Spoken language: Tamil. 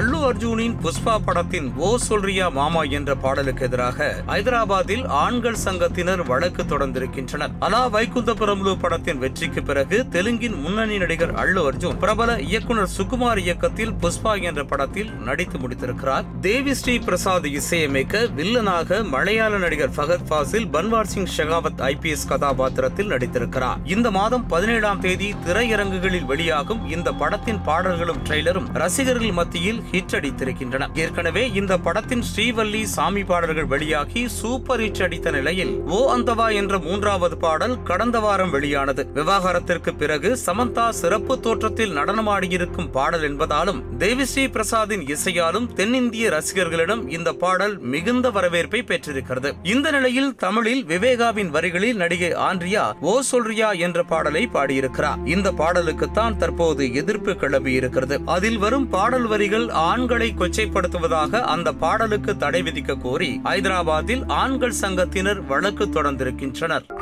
அல்லு அர்ஜுனின் புஷ்பா படத்தின் ஓ சொல்றியா மாமா என்ற பாடலுக்கு எதிராக ஐதராபாத்தில் ஆண்கள் சங்கத்தினர் வழக்கு தொடர்ந்திருக்கின்றனர். அலா வைகுந்தபுரம்லு படத்தின் வெற்றிக்கு பிறகு தெலுங்கின் முன்னணி நடிகர் அல்லு அர்ஜுன் பிரபல இயக்குனர் சுகுமார் இயக்கத்தில் புஷ்பா என்ற படத்தில் நடித்து முடித்திருக்கிறார். தேவி ஸ்ரீ பிரசாத் இசையமைக்க வில்லனாக மலையாள நடிகர் ஃபகத் ஃபாசில் பன்வார் சிங் ஷெகாவத் ஐபிஎஸ் கதாபாத்திரத்தில் நடித்திருக்கிறார். இந்த மாதம் பதினேழாம் தேதி திரையரங்குகளில் வெளியாகும் இந்த படத்தின் பாடல்களும் ட்ரெய்லரும் ரசிகர்கள் மத்தியில் ஹிட் அடித்திருக்கின்றன ஏற்கனவே இந்த படத்தின் ஸ்ரீவல்லி சாமி பாடல்கள் வெளியாகி சூப்பர் ஹிட் அடித்த நிலையில் ஓ அந்தவா என்ற மூன்றாவது பாடல் கடந்த வாரம் வெளியானது. விவாகரத்திற்கு பிறகு சமந்தா சிறப்பு தோற்றத்தில் நடனமாடியிருக்கும் பாடல் என்பதாலும் தேவிஸ்ரீ பிரசாத்தின் இசையாலும் தென்னிந்திய ரசிகர்களிடம் இந்த பாடல் மிகுந்த வரவேற்பை பெற்றிருக்கிறது. இந்த நிலையில் தமிழில் விவேகாவின் வரிகளில் நடிகை ஆண்ட்ரியா ஓ சொல்றியா என்ற பாடலை பாடியிருக்கிறார். இந்த பாடலுக்குத்தான் தற்போது எதிர்ப்பு கிளம்பி இருக்கிறது அதில் வரும் பாடல் வரிகள் ஆண்களை கொச்சைப்படுத்துவதாக அந்த பாடலுக்கு தடை விதிக்க கோரி ஐதராபாத்தில் ஆண்கள் சங்கத்தினர் வழக்கு தொடர்ந்திருக்கின்றனர்.